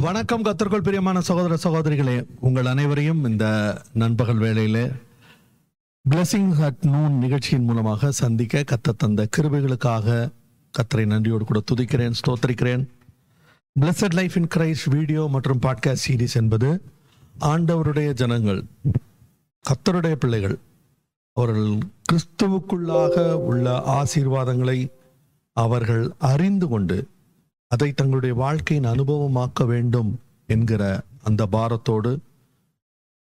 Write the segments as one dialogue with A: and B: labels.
A: வணக்கம் கத்தர்கள் பிரியமான சகோதர சகோதரிகளே உங்கள் அனைவரையும் இந்த நண்பகல் வேளையில பிளஸிங் அட் நூன் நிகழ்ச்சியின் மூலமாக சந்திக்க கத்த தந்த கிருபைகளுக்காக கத்தரை நன்றியோடு கூட துதிக்கிறேன் ஸ்தோத்தரிக்கிறேன். Blessed life in Christ video மற்றும் பாட்காஸ்ட் சீரிஸ் என்பது ஆண்டவருடைய ஜனங்கள் கத்தருடைய பிள்ளைகள் அவர்கள் கிறிஸ்துவுக்குள்ளாக உள்ள ஆசீர்வாதங்களை அவர்கள் அறிந்து கொண்டு அதை தங்களுடைய வாழ்க்கையின் அனுபவமாக்க வேண்டும் என்கிற அந்த பாரத்தோடு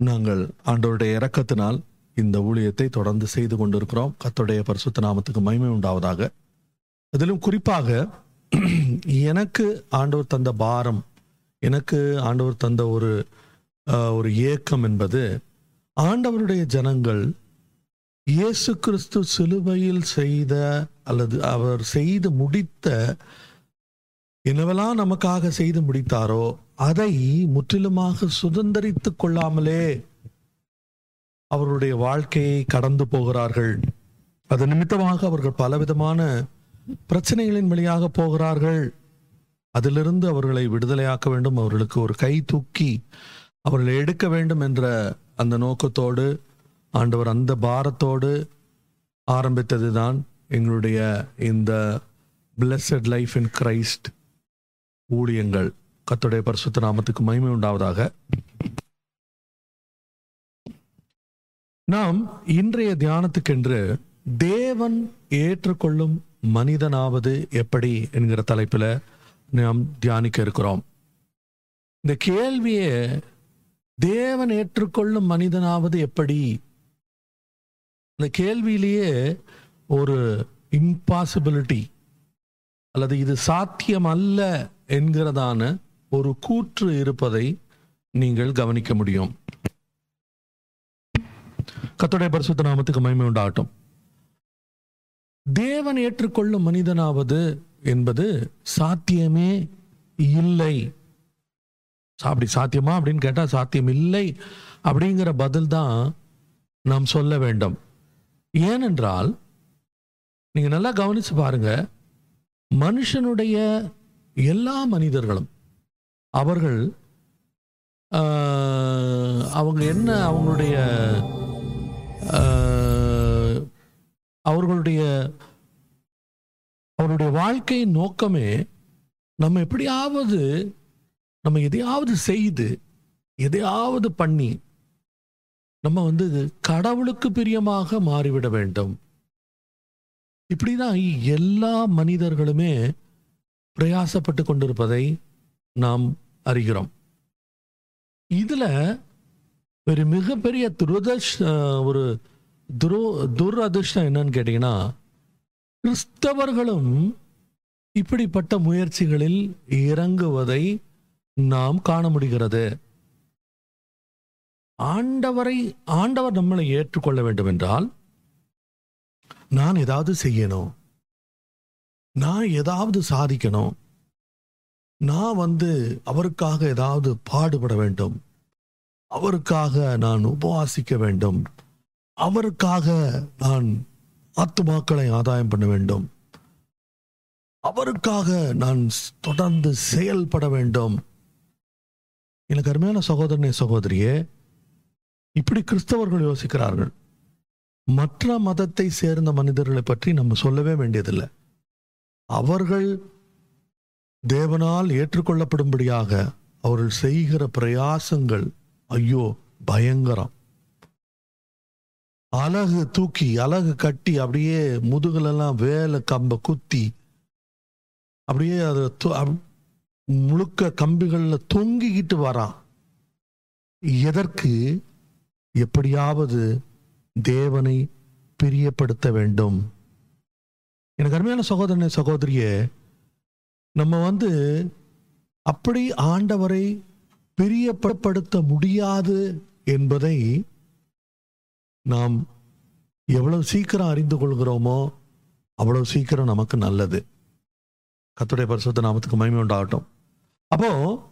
A: நாங்கள் ஆண்டவருடைய இறக்கத்தினால் இந்த ஊழியத்தை தொடர்ந்து செய்து கொண்டிருக்கிறோம். கத்தோடைய பரிசுத்த நாமத்துக்கு மகிமை உண்டாவதாக. அதிலும் குறிப்பாக எனக்கு ஆண்டவர் தந்த பாரம் எனக்கு ஆண்டவர் தந்த ஒரு ஒரு ஏக்கம் என்பது ஆண்டவருடைய ஜனங்கள் இயேசு கிறிஸ்து சிலுவையில் செய்த அல்லது அவர் செய்து முடித்த என்னவெல்லாம் நமக்காக செய்து முடித்தாரோ அதை முற்றிலுமாக சுதந்தரித்துக் கொள்ளாமலே அவருடைய வாழ்க்கையை கடந்து போகிறார்கள். அது நிமித்தமாக அவர்கள் பலவிதமான பிரச்சனைகளின் வழியாக போகிறார்கள். அதிலிருந்து அவர்களை விடுதலையாக்க வேண்டும். அவர்களுக்கு ஒரு கை தூக்கி அவர்களை எடுக்க வேண்டும் என்ற அந்த நோக்கத்தோடு ஆண்டவர் அந்த பாரத்தோடு ஆரம்பித்ததுதான் எங்களுடைய இந்த பிளஸட் லைஃப் இன் கிரைஸ்ட் ஊழியங்கள். கத்துடைய பரிசுத்த நாமத்துக்கு மகிமை உண்டாவதாக. நாம் இன்றைய தியானத்துக்கென்று தேவன் ஏற்றுக்கொள்ளும் மனிதனாவது எப்படி என்கிற தலைப்பில் நாம் தியானிக்க இருக்கிறோம். இந்த கேள்வியை தேவன் ஏற்றுக்கொள்ளும் மனிதனாவது எப்படி? இந்த கேள்வியிலேயே ஒரு இம்பாசிபிலிட்டி அல்லது இது சாத்தியம் அல்ல என்கிறதான ஒரு கூற்று இருப்பதை நீங்கள் கவனிக்க முடியும். கர்த்தருடைய பரிசுத்த நாமத்துக்கு மகிமை உண்டாகட்டும். தேவன் ஏற்றுக்கொள்ளும் மனிதனாவது என்பது சாத்தியமே இல்லை. அப்படி சாத்தியமா அப்படின்னு கேட்டா சாத்தியம் இல்லை அப்படிங்கிற பதில் தான் நாம் சொல்ல வேண்டும். ஏனென்றால் நீங்க நல்லா கவனிச்சு பாருங்க மனுஷனுடைய எல்லா மனிதர்களும் அவர்கள் ஆஹ், அவங்க என்ன அவங்களுடைய ஆஹ், அவர்களுடைய அவருடைய வாழ்க்கையின் நோக்கமே நம்ம எப்படியாவது நம்ம எதையாவது செய்து எதையாவது பண்ணி நம்ம வந்து கடவுளுக்கு பிரியமாக மாறிவிட வேண்டும். இப்படிதான் எல்லா மனிதர்களுமே பிரயாசப்பட்டு கொண்டிருப்பதை நாம் அறிகிறோம். இதில் ஒரு மிகப்பெரிய துரதர்ஷ் ஒரு துரோ துரதிருஷ்டம் என்னன்னு கேட்டீங்கன்னா கிறிஸ்தவர்களும் இப்படிப்பட்ட முயற்சிகளில் இறங்குவதை நாம் காண முடிகிறது. ஆண்டவரை ஆண்டவர் நம்மளை ஏற்றுக்கொள்ள வேண்டும் என்றால் நான் ஏதாவது செய்யணும். நான் ஏதாவது சாதிக்கணும். நான் வந்து அவருக்காக ஏதாவது பாடுபட வேண்டும். அவருக்காக நான் உபவாசிக்க வேண்டும். அவருக்காக நான் ஆத்துமாக்களை ஆதாயம் பண்ண வேண்டும். அவருக்காக நான் தொடர்ந்து செயல்பட வேண்டும். எனக்கு அருமையான சகோதரனே சகோதரியே இப்படி கிறிஸ்தவர்கள் யோசிக்கிறார்கள். மற்ற மதத்தை சேர்ந்த மனிதர்களை பற்றி நம்ம சொல்லவே வேண்டியதில்லை. அவர்கள் தேவனால் ஏற்றுக்கொள்ளப்படும்படியாக அவர்கள் செய்கிற பிரயாசங்கள் ஐயோ பயங்கரம். அலகு தூக்கி அலகு கட்டி அப்படியே முதுகலெல்லாம் வேலை கம்ப குத்தி அப்படியே அது முழுக்க கம்பிகளில் தொங்கிக்கிட்டு வரான். எதற்கு? எப்படியாவது தேவனை பிரியப்படுத்த வேண்டும். எனக்கு அருமையான சகோதரனே சகோதரியே நம்ம வந்து அப்படி ஆண்டவரை பிரியப்படுத்த முடியாது என்பதை நாம் எவ்வளவு சீக்கிரம் அறிந்து கொள்கிறோமோ அவ்வளவு சீக்கிரம் நமக்கு நல்லது. கத்துடைய பரிசுத்த நாமத்துக்கு மகிமை உண்டாகட்டும். அப்போ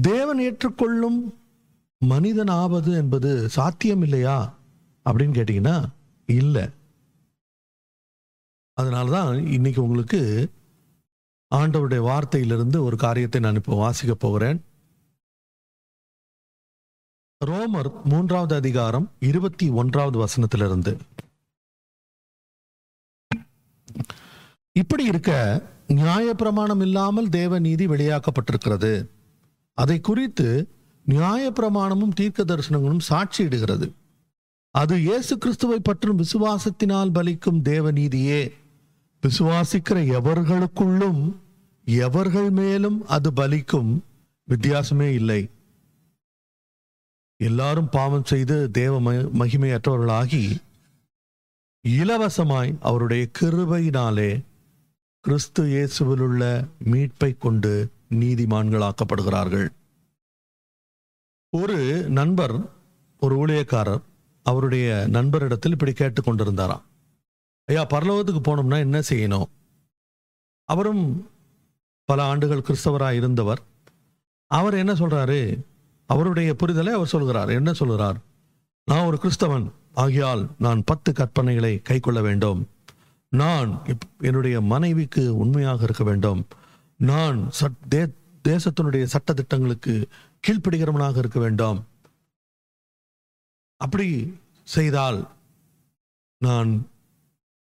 A: தேவன் ஏற்றுக்கொள்ளும் மனிதன் ஆவது என்பது சாத்தியம் இல்லையா? அப்படின்னு கேட்டிங்கன்னா இல்லை. அதனால தான் இன்னைக்கு உங்களுக்கு ஆண்டவருடைய வார்த்தையிலிருந்து ஒரு காரியத்தை நான் இப்போ வாசிக்க போகிறேன். ரோமர் மூன்றாவது அதிகாரம் இருபத்தி ஒன்றாவது வசனத்திலிருந்து. இப்படி இருக்க நியாயப்பிரமாணம் இல்லாமல் தேவ நீதி வெளியாக்கப்பட்டிருக்கிறது. அதை குறித்து நியாயப்பிரமாணமும் தீர்க்க தரிசனங்களும் சாட்சியிடுகிறது. அது இயேசு கிறிஸ்துவை பற்றும் விசுவாசத்தினால் பலிக்கும் தேவ நீதியே. விசுவாசிக்கிற எவர்களுக்குள்ளும் எவர்கள் மேலும் அது பலிக்கும் வித்தியாசமே இல்லை. எல்லாரும் பாவம் செய்து தேவ மகிமையற்றவர்களாகி இலவசமாய் அவருடைய கிருபையினாலே கிறிஸ்து இயேசுவிலுள்ள மீட்பை கொண்டு நீதிமான்களாக்கப்படுகிறார்கள். ஒரு நண்பர் ஒரு ஊழியக்காரர் அவருடைய நண்பரிடத்தில் இப்படி கேட்டுக்கொண்டிருந்தாராம். ஐயா பரலோகத்துக்கு போனோம்னா என்ன செய்யணும்? அவரும் பல ஆண்டுகள் கிறிஸ்தவராக இருந்தவர். அவர் என்ன சொல்கிறாரு அவருடைய புரிதலை அவர் சொல்கிறார். என்ன சொல்கிறார்? நான் ஒரு கிறிஸ்தவன். ஆகியால் நான் பத்து கற்பனைகளை கைக்கொள்ள வேண்டும். நான் என்னுடைய மனைவிக்கு உண்மையாக இருக்க வேண்டும். நான் சட்- தே- தேசத்தினுடைய சட்ட திட்டங்களுக்கு கீழ்ப்படுகிறவனாக இருக்க வேண்டும். அப்படி செய்தால் நான்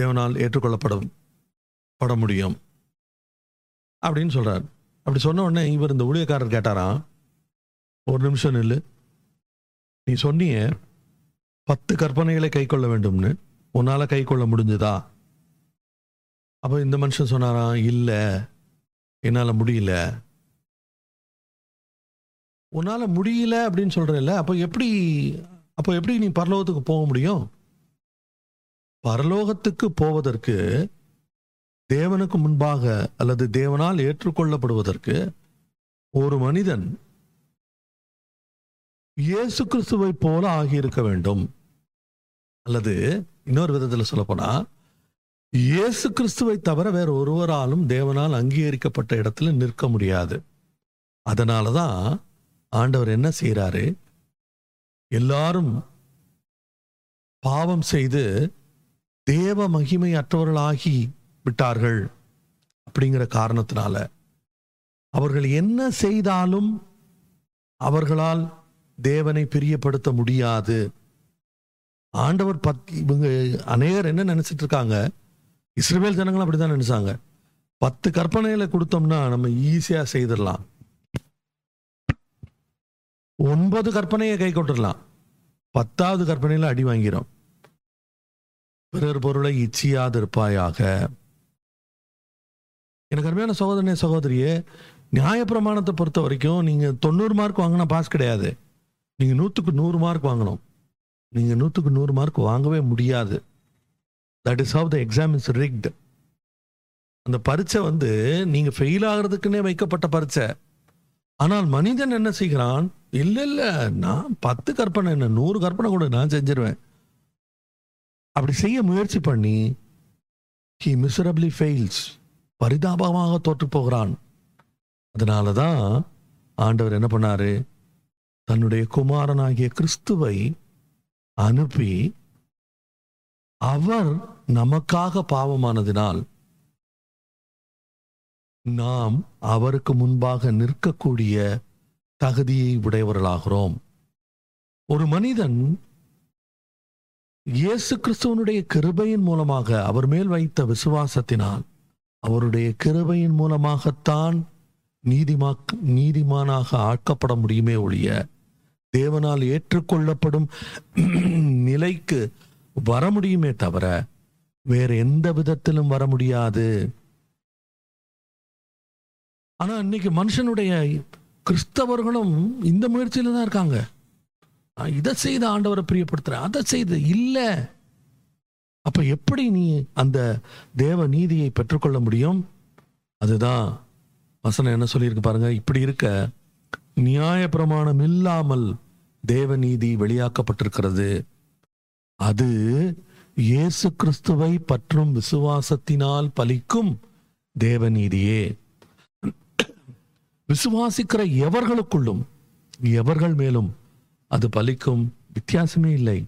A: தேவனால் ஏற்றுக்கொள்ளப்படும் பட முடியும். அப்படின்னு சொல்கிறார் அப்படி சொன்ன உடனே இவர் இந்த ஊழியக்காரர் கேட்டாராம் ஒரு நிமிஷம் நில்லு. நீ சொன்னிய பத்து கற்பனைகளை கை கொள்ள வேண்டும்னு. உன்னால் கை கொள்ள முடிஞ்சதா? அப்போ இந்த மனுஷன் சொன்னாராம் இல்லை. என்னால் முடியல. உன்னால் முடியல அப்படின்னு சொல்கிறேன்ல அப்போ எப்படி அப்போ எப்படி நீ பரலோகத்துக்கு போக முடியும்? பரலோகத்துக்கு போவதற்கு தேவனுக்கு முன்பாக அல்லது தேவனால் ஏற்றுக்கொள்ளப்படுவதற்கு ஒரு மனிதன் இயேசு கிறிஸ்துவை போல ஆகியிருக்க வேண்டும். அல்லது இன்னொரு விதத்தில் சொல்லப்போனா இயேசு கிறிஸ்துவை தவிர வேற ஒருவராலும் தேவனால் அங்கீகரிக்கப்பட்ட இடத்துல நிற்க முடியாது. அதனால தான் ஆண்டவர் என்ன செய்கிறாரு எல்லாரும் பாவம் செய்து தேவ மகிமை அற்றவர்களாகி விட்டார்கள் அப்படிங்கிற காரணத்தினால அவர்கள் என்ன செய்தாலும் அவர்களால் தேவனை பிரியப்படுத்த முடியாது. ஆண்டவர் பத் இவங்க அநேகர் என்ன நினைச்சிட்டு இருக்காங்க? இஸ்ரேல் ஜனங்களும் அப்படிதான் நினைச்சாங்க. பத்து கற்பனைகளை கொடுத்தோம்னா நம்ம ஈஸியா செய்திடலாம். ஒன்பது கற்பனையை கை கொண்டுடலாம். பத்தாவது கற்பனையில அடி வாங்கிறோம் பிறர் பொருளை இச்சியாதிருப்பாயாக. எனக்கு அருமையான சகோதரனே சகோதரியே நியாயப்பிரமாணத்தை பொறுத்த வரைக்கும் நீங்க தொண்ணூறு மார்க் வாங்கினா பாஸ் கிடையாது. நீங்க நூற்றுக்கு நூறு மார்க் வாங்கணும். நீங்க நூற்றுக்கு நூறு மார்க் வாங்கவே முடியாது. That is how the exam is rigged அந்த பரீட்சை வந்து நீங்க ஃபெயில் ஆகிறதுக்குன்னே வைக்கப்பட்ட பரீட்சை. ஆனால் மனிதன் என்ன செய்கிறான்? இல்லை இல்லை நான் பத்து கற்பனை என்ன நூறு கற்பனை கூட நான் செஞ்சிருவேன். அப்படி செய்ய முயற்சி பண்ணி ஹி மிசரபிளி ஃபெயில்ஸ் பரிதாபமாக தோற்று போகிறான். அதனால தான் ஆண்டவர் என்ன பண்ணாரு? தன்னுடைய குமாரனாகிய கிறிஸ்துவை அனுப்பி அவர் நமக்காக பாவமானதினால் நாம் அவருக்கு முன்பாக நிற்கக்கூடிய தகுதியை உடையவர்களாகிறோம். ஒரு மனிதன் இயேசு கிறிஸ்துவனுடைய கிருபையின் மூலமாக அவர் மேல் வைத்த விசுவாசத்தினால் அவருடைய கிருபையின் மூலமாகத்தான் நீதிமாக் நீதிமானாக ஆக்கப்பட முடியுமே ஒழிய தேவனால் ஏற்றுக்கொள்ளப்படும் நிலைக்கு வர முடியுமே தவிர வேற எந்த விதத்திலும் வர முடியாது. ஆனா இன்னைக்கு மனுஷனுடைய கிறிஸ்தவர்களும் இந்த முயற்சியில தான் இருக்காங்க. இதை செய்து ஆண்டவரை பிரியப்படுத்துறேன் அதை செய்து இல்லை. அப்ப எப்படி நீ அந்த தேவ நீதியை பெற்றுக்கொள்ள முடியும்? அதுதான் வசனம் என்ன சொல்லியிருக்கு பாருங்க இப்படி இருக்க நியாய பிரமாணம் இல்லாமல் தேவ நீதி வெளியாக்கப்பட்டிருக்கிறது. அது இயேசு கிறிஸ்துவை பற்றும் விசுவாசத்தினால் பலிக்கும் தேவநீதியே விசுவாசிக்கிற எவர்களுக்குள்ளும் எவர்கள் மேலும் அது பலிக்கும். வித்தியாசமே இல்லை.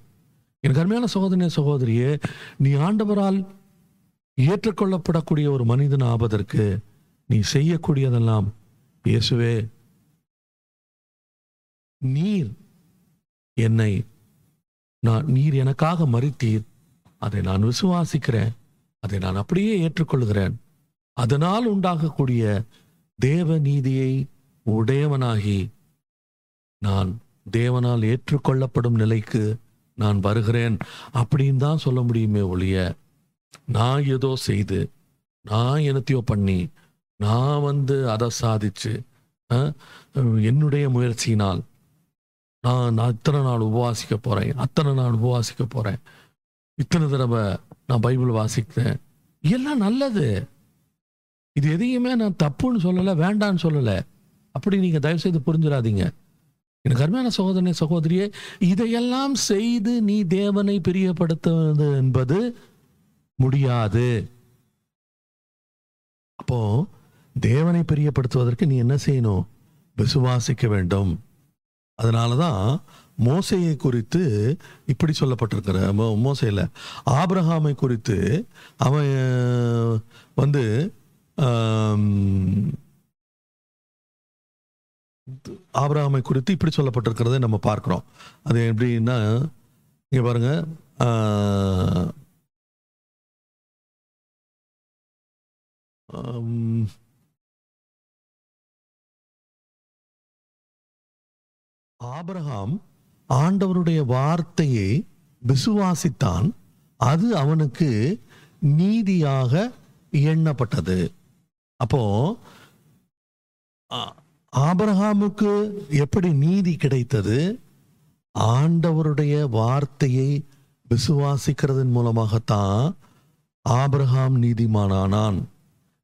A: எனக்கு அருமையான சகோதரனே சகோதரியே நீ ஆண்டவரால் ஏற்றுக்கொள்ளப்படக்கூடிய ஒரு மனிதன் ஆவதற்கு நீ செய்யக்கூடியதெல்லாம் இயேசுவே நீர் என்னை நான் நீர் எனக்காக மறித்தீர் அதை நான் விசுவாசிக்கிறேன். அதை நான் அப்படியே ஏற்றுக்கொள்கிறேன் அதனால் உண்டாகக்கூடிய தேவ நீதியை உடையவனாகி நான் தேவனால் ஏற்றுக்கொள்ளப்படும் நிலைக்கு நான் வருகிறேன் அப்படின்னு தான் சொல்ல முடியுமே ஒழிய நான் ஏதோ செய்து நான் என்னத்தையோ பண்ணி நான் வந்து அதை சாதிச்சு என்னுடைய முயற்சியினால் நான் இத்தனை நாள் உபவாசிக்க போகிறேன் அத்தனை நாள் உபவாசிக்க போகிறேன் இத்தனை தடவை நான் பைபிள் வாசிக்கிறேன். எல்லாம் நல்லது. இது எதையுமே நான் தப்புன்னு சொல்லலை வேண்டான்னு சொல்லலை. அப்படி நீங்கள் தயவு செய்து புரிஞ்சிடாதீங்க. எனக்கு அருமையான சகோதரனே சகோதரியே இதையெல்லாம் செய்து நீ தேவனை பிரியப்படுத்துவது என்பது முடியாது. அப்போ தேவனை பிரியப்படுத்துவதற்கு நீ என்ன செய்யணும்? விசுவாசிக்க வேண்டும். அதனாலதான் மோசையை குறித்து இப்படி சொல்லப்பட்டிருக்கிற மோ- ஆப்ரஹாமை குறித்து அவன் வந்து ஆம், ஆபிரகாமை குறித்து இப்படி சொல்லப்பட்டிருக்கிறதை நம்ம பார்க்கிறோம். அது எப்படின்னா இங்கே பாருங்க ஆஹ், ஆபிரகாம் ஆண்டவருடைய வார்த்தையை விசுவாசித்தான் அது அவனுக்கு நீதியாக எண்ணப்பட்டது. அப்போ ஆபரகாமுக்கு எப்படி நீதி கிடைத்தது? ஆண்டவருடைய வார்த்தையை விசுவாசிக்கிறதன் மூலமாகத்தான் ஆபிரகாம் நீதிமானானான்.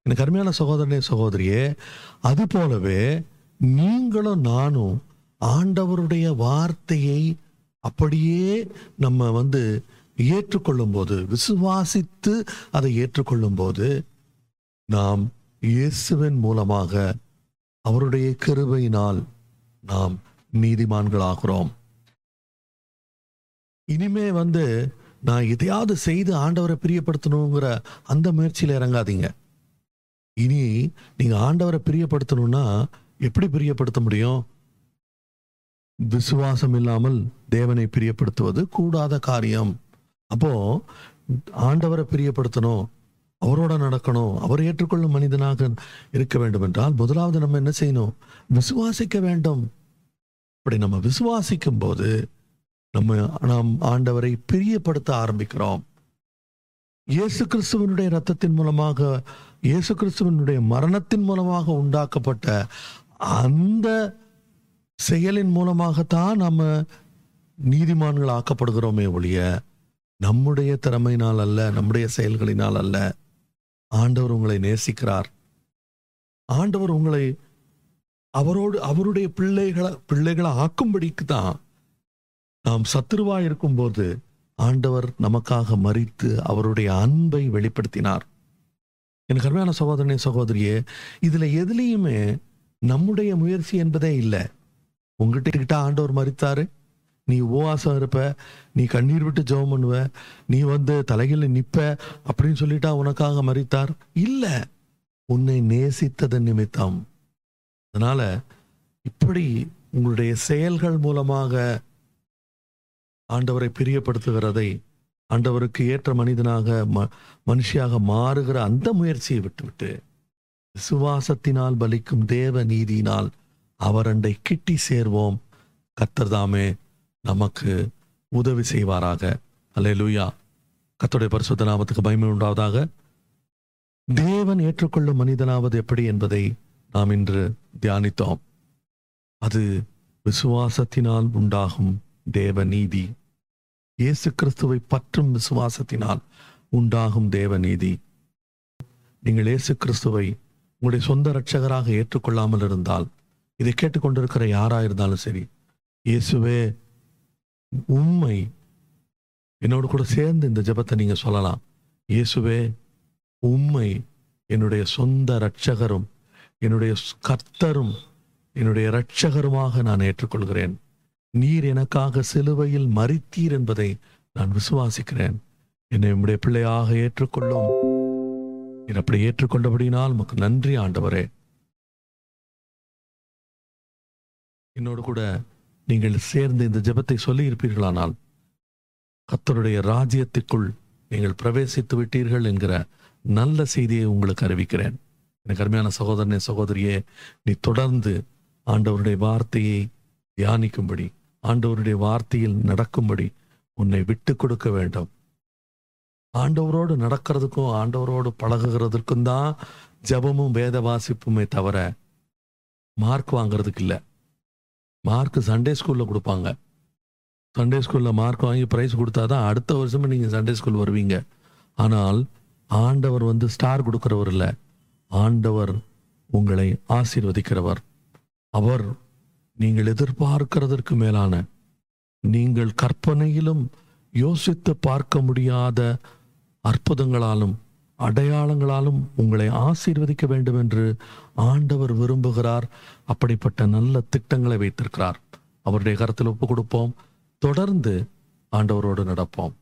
A: எனக்கு அருமையான சகோதரனே சகோதரியே அது போலவே நீங்களும் நானும் ஆண்டவருடைய வார்த்தையை அப்படியே நம்ம வந்து ஏற்றுக்கொள்ளும் போது விசுவாசித்து அதை ஏற்றுக்கொள்ளும் போது நாம் இயேசுவின் மூலமாக அவருடைய கிருபையினால் நாம் நீதிமான்களாகிறோம். இனிமே வந்து நான் எதையாவது செய்து ஆண்டவரை பிரியப்படுத்தணுங்கிற அந்த முயற்சியில் இறங்காதீங்க. இனி நீங்க ஆண்டவரை பிரியப்படுத்தணும்னா எப்படி பிரியப்படுத்த முடியும்? விசுவாசம் இல்லாமல் தேவனை பிரியப்படுத்துவது கூடாத காரியம். அப்போ ஆண்டவரை பிரியப்படுத்தணும். அவரோட நடக்கணும் அவர் ஏற்றுக்கொள்ளும் மனிதனாக இருக்க வேண்டும் என்றால் முதலாவது நம்ம என்ன செய்யணும்? விசுவாசிக்க வேண்டும். அப்படி நம்ம விசுவாசிக்கும் போது நம்ம நாம் ஆண்டவரை பிரியப்படுத்த ஆரம்பிக்கிறோம். இயேசு கிறிஸ்துவனுடைய ரத்தத்தின் மூலமாக இயேசு கிறிஸ்துவனுடைய மரணத்தின் மூலமாக உண்டாக்கப்பட்ட அந்த செயலின் மூலமாகத்தான் நம்ம நீதிமான்கள் ஆக்கப்படுகிறோமே ஒழிய நம்முடைய திறமையினால் அல்ல நம்முடைய செயல்களினால் அல்ல. ஆண்டவர் உங்களை நேசிக்கிறார். ஆண்டவர் உங்களை அவரோடு அவருடைய பிள்ளைகளை பிள்ளைகளை ஆக்கும்படிக்கு தான் நாம் சத்துருவா இருக்கும்போது ஆண்டவர் நமக்காக மறித்து அவருடைய அன்பை வெளிப்படுத்தினார். எனக்கு அருமையான சகோதரனே சகோதரியே இதுல எதுலேயுமே நம்முடைய முயற்சி என்பதே இல்லை. உங்ககிட்ட கிட்ட ஆண்டவர் மறித்தாரு நீ உபவாசம் இருப்ப நீ கண்ணீர் விட்டு ஜெபம் பண்ணுவ நீ வந்து தலையில நிப்ப அப்படின்னு சொல்லிட்டா உனக்காக மறித்தார் இல்ல. உன்னை நேசித்ததன் நிமித்தம். அதனால இப்படி உங்களுடைய செயல்கள் மூலமாக ஆண்டவரை பிரியப்படுத்துகிறதை ஆண்டவருக்கு ஏற்ற மனிதனாக ம- மனுஷியாக மாறுகிற அந்த முயற்சியை விட்டுவிட்டு விசுவாசத்தினால் பலிக்கும் தேவ நீதியினால் அவரண்டை கிட்டி சேர்வோம். கர்த்தர்தாமே நமக்கு உதவி செய்வாராக. அல்லேலூயா. கத்துடைய பரிசுத்த நாமத்துக்கு பயமை உண்டாவதாக. தேவன் ஏற்றுக்கொள்ளும் மனிதனாவது எப்படி என்பதை நாம் இன்று தியானித்தோம். அது விசுவாசத்தினால் உண்டாகும் தேவ நீதி இயேசு கிறிஸ்துவை பற்றும் விசுவாசத்தினால் உண்டாகும் தேவ நீதி நீங்கள் இயேசு கிறிஸ்துவை உங்களுடைய சொந்த இரட்சகராக ஏற்றுக்கொள்ளாமல் இருந்தால் இதை கேட்டுக்கொண்டிருக்கிற யாரா இருந்தாலும் சரி இயேசுவே உண்மை. என்னோடு கூட சேர்ந்து இந்த ஜெபத்தை நீங்க சொல்லலாம். இயேசுவே உண்மை. என்னுடைய சொந்த ரட்சகரும் என்னுடைய கர்த்தரும் என்னுடைய இரட்சகருமாக நான் ஏற்றுக்கொள்கிறேன். நீர் எனக்காக சிலுவையில் மறித்தீர் என்பதை நான் விசுவாசிக்கிறேன். என்னை உம்முடைய பிள்ளையாக ஏற்றுக்கொள்ளும். நீர் அப்படி ஏற்றுக்கொண்டபடினால் உமக்கு நன்றி ஆண்டவரே. என்னோடு கூட நீங்கள் சேர்ந்து இந்த ஜெபத்தை சொல்லி இருப்பீர்களானால் கர்த்தருடைய ராஜ்யத்திற்குள் நீங்கள் பிரவேசித்து விட்டீர்கள் என்கிற நல்ல செய்தியை உங்களுக்கு அறிவிக்கிறேன். எனக்கு அருமையான சகோதரனே சகோதரியே நீ தொடர்ந்து ஆண்டவருடைய வார்த்தையை தியானிக்கும்படி ஆண்டவருடைய வார்த்தையில் நடக்கும்படி உன்னை விட்டு கொடுக்க வேண்டும். ஆண்டவரோடு நடக்கிறதுக்கும் ஆண்டவரோடு பழகுகிறதுக்கும் தான் ஜெபமும் வேத வாசிப்புமே தவிர மார்க் வாங்குறதுக்கு இல்லை. மார்க் சண்டே ஸ்கூலில் கொடுப்பாங்க. சண்டே ஸ்கூலில் மார்க் வாங்கி ப்ரைஸ் கொடுத்தா தான் அடுத்த வருஷமும் நீங்கள் சண்டே ஸ்கூல் வருவீங்க. ஆனால் ஆண்டவர் வந்து ஸ்டார் கொடுக்குறவர் இல்லை. ஆண்டவர் உங்களை ஆசீர்வதிக்கிறவர். அவர் நீங்கள் எதிர்பார்க்கிறதற்கு மேலான நீங்கள் கற்பனையிலும் யோசித்து பார்க்க முடியாத அற்புதங்களாலும் அடையாளங்களாலும் உங்களை ஆசீர்வதிக்க வேண்டும் என்று ஆண்டவர் விரும்புகிறார். அப்படிப்பட்ட நல்ல திட்டங்களை வைத்திருக்கிறார். அவருடைய கருத்தில் ஒப்பு கொடுப்போம் தொடர்ந்து ஆண்டவரோடு நடப்போம்.